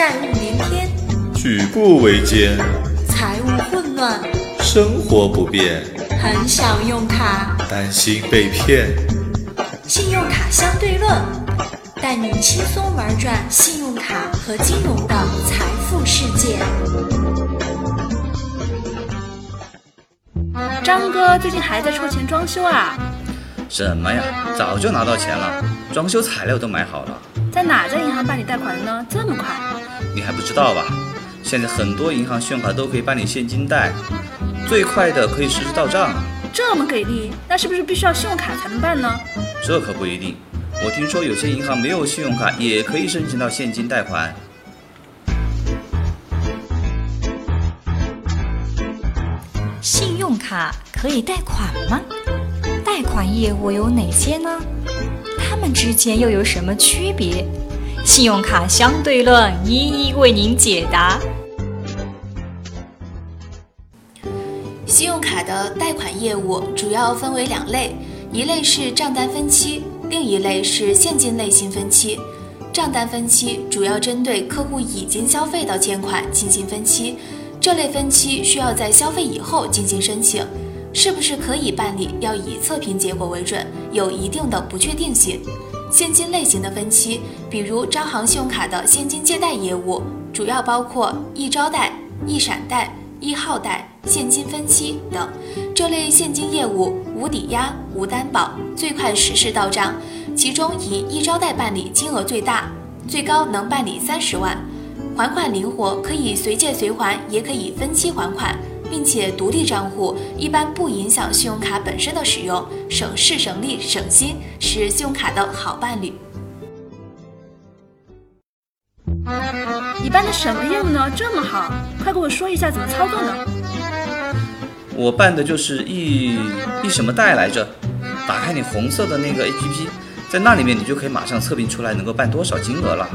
债务连天，举步维艰，财务混乱，生活不便，很想用卡。担心被骗。信用卡相对论，带你轻松玩转信用卡和金融的财富世界。张哥最近还在筹钱装修啊？什么呀？早就拿到钱了，装修材料都买好了。在哪家银行办理贷款的呢？这么快？你还不知道吧？现在很多银行信用卡都可以办理现金贷，最快的可以实时到账。这么给力，那是不是必须要信用卡才能办呢？这可不一定。我听说有些银行没有信用卡也可以申请到现金贷款。信用卡可以贷款吗？贷款业务有哪些呢？之间又有什么区别？信用卡相对论一一为您解答。信用卡的贷款业务主要分为两类，一类是账单分期，另一类是现金类型分期。账单分期主要针对客户已经消费到欠款进行分期，这类分期需要在消费以后进行申请，是不是可以办理要以测评结果为准，有一定的不确定性。现金类型的分期，比如招行信用卡的现金借贷业务，主要包括一招贷、一闪贷、一号贷、现金分期等。这类现金业务无抵押、无担保，最快实时到账。其中以一招贷办理金额最大，最高能办理三十万，还款灵活，可以随借随还，也可以分期还款，并且独立账户，一般不影响信用卡本身的使用，省事省力省心，是信用卡的好伴侣。你办的什么业务呢？这么好，快给我说一下怎么操作呢？我办的就是一一什么贷来着？打开你红色的那个 APP。在那里面，你就可以马上测评出来能够办多少金额了。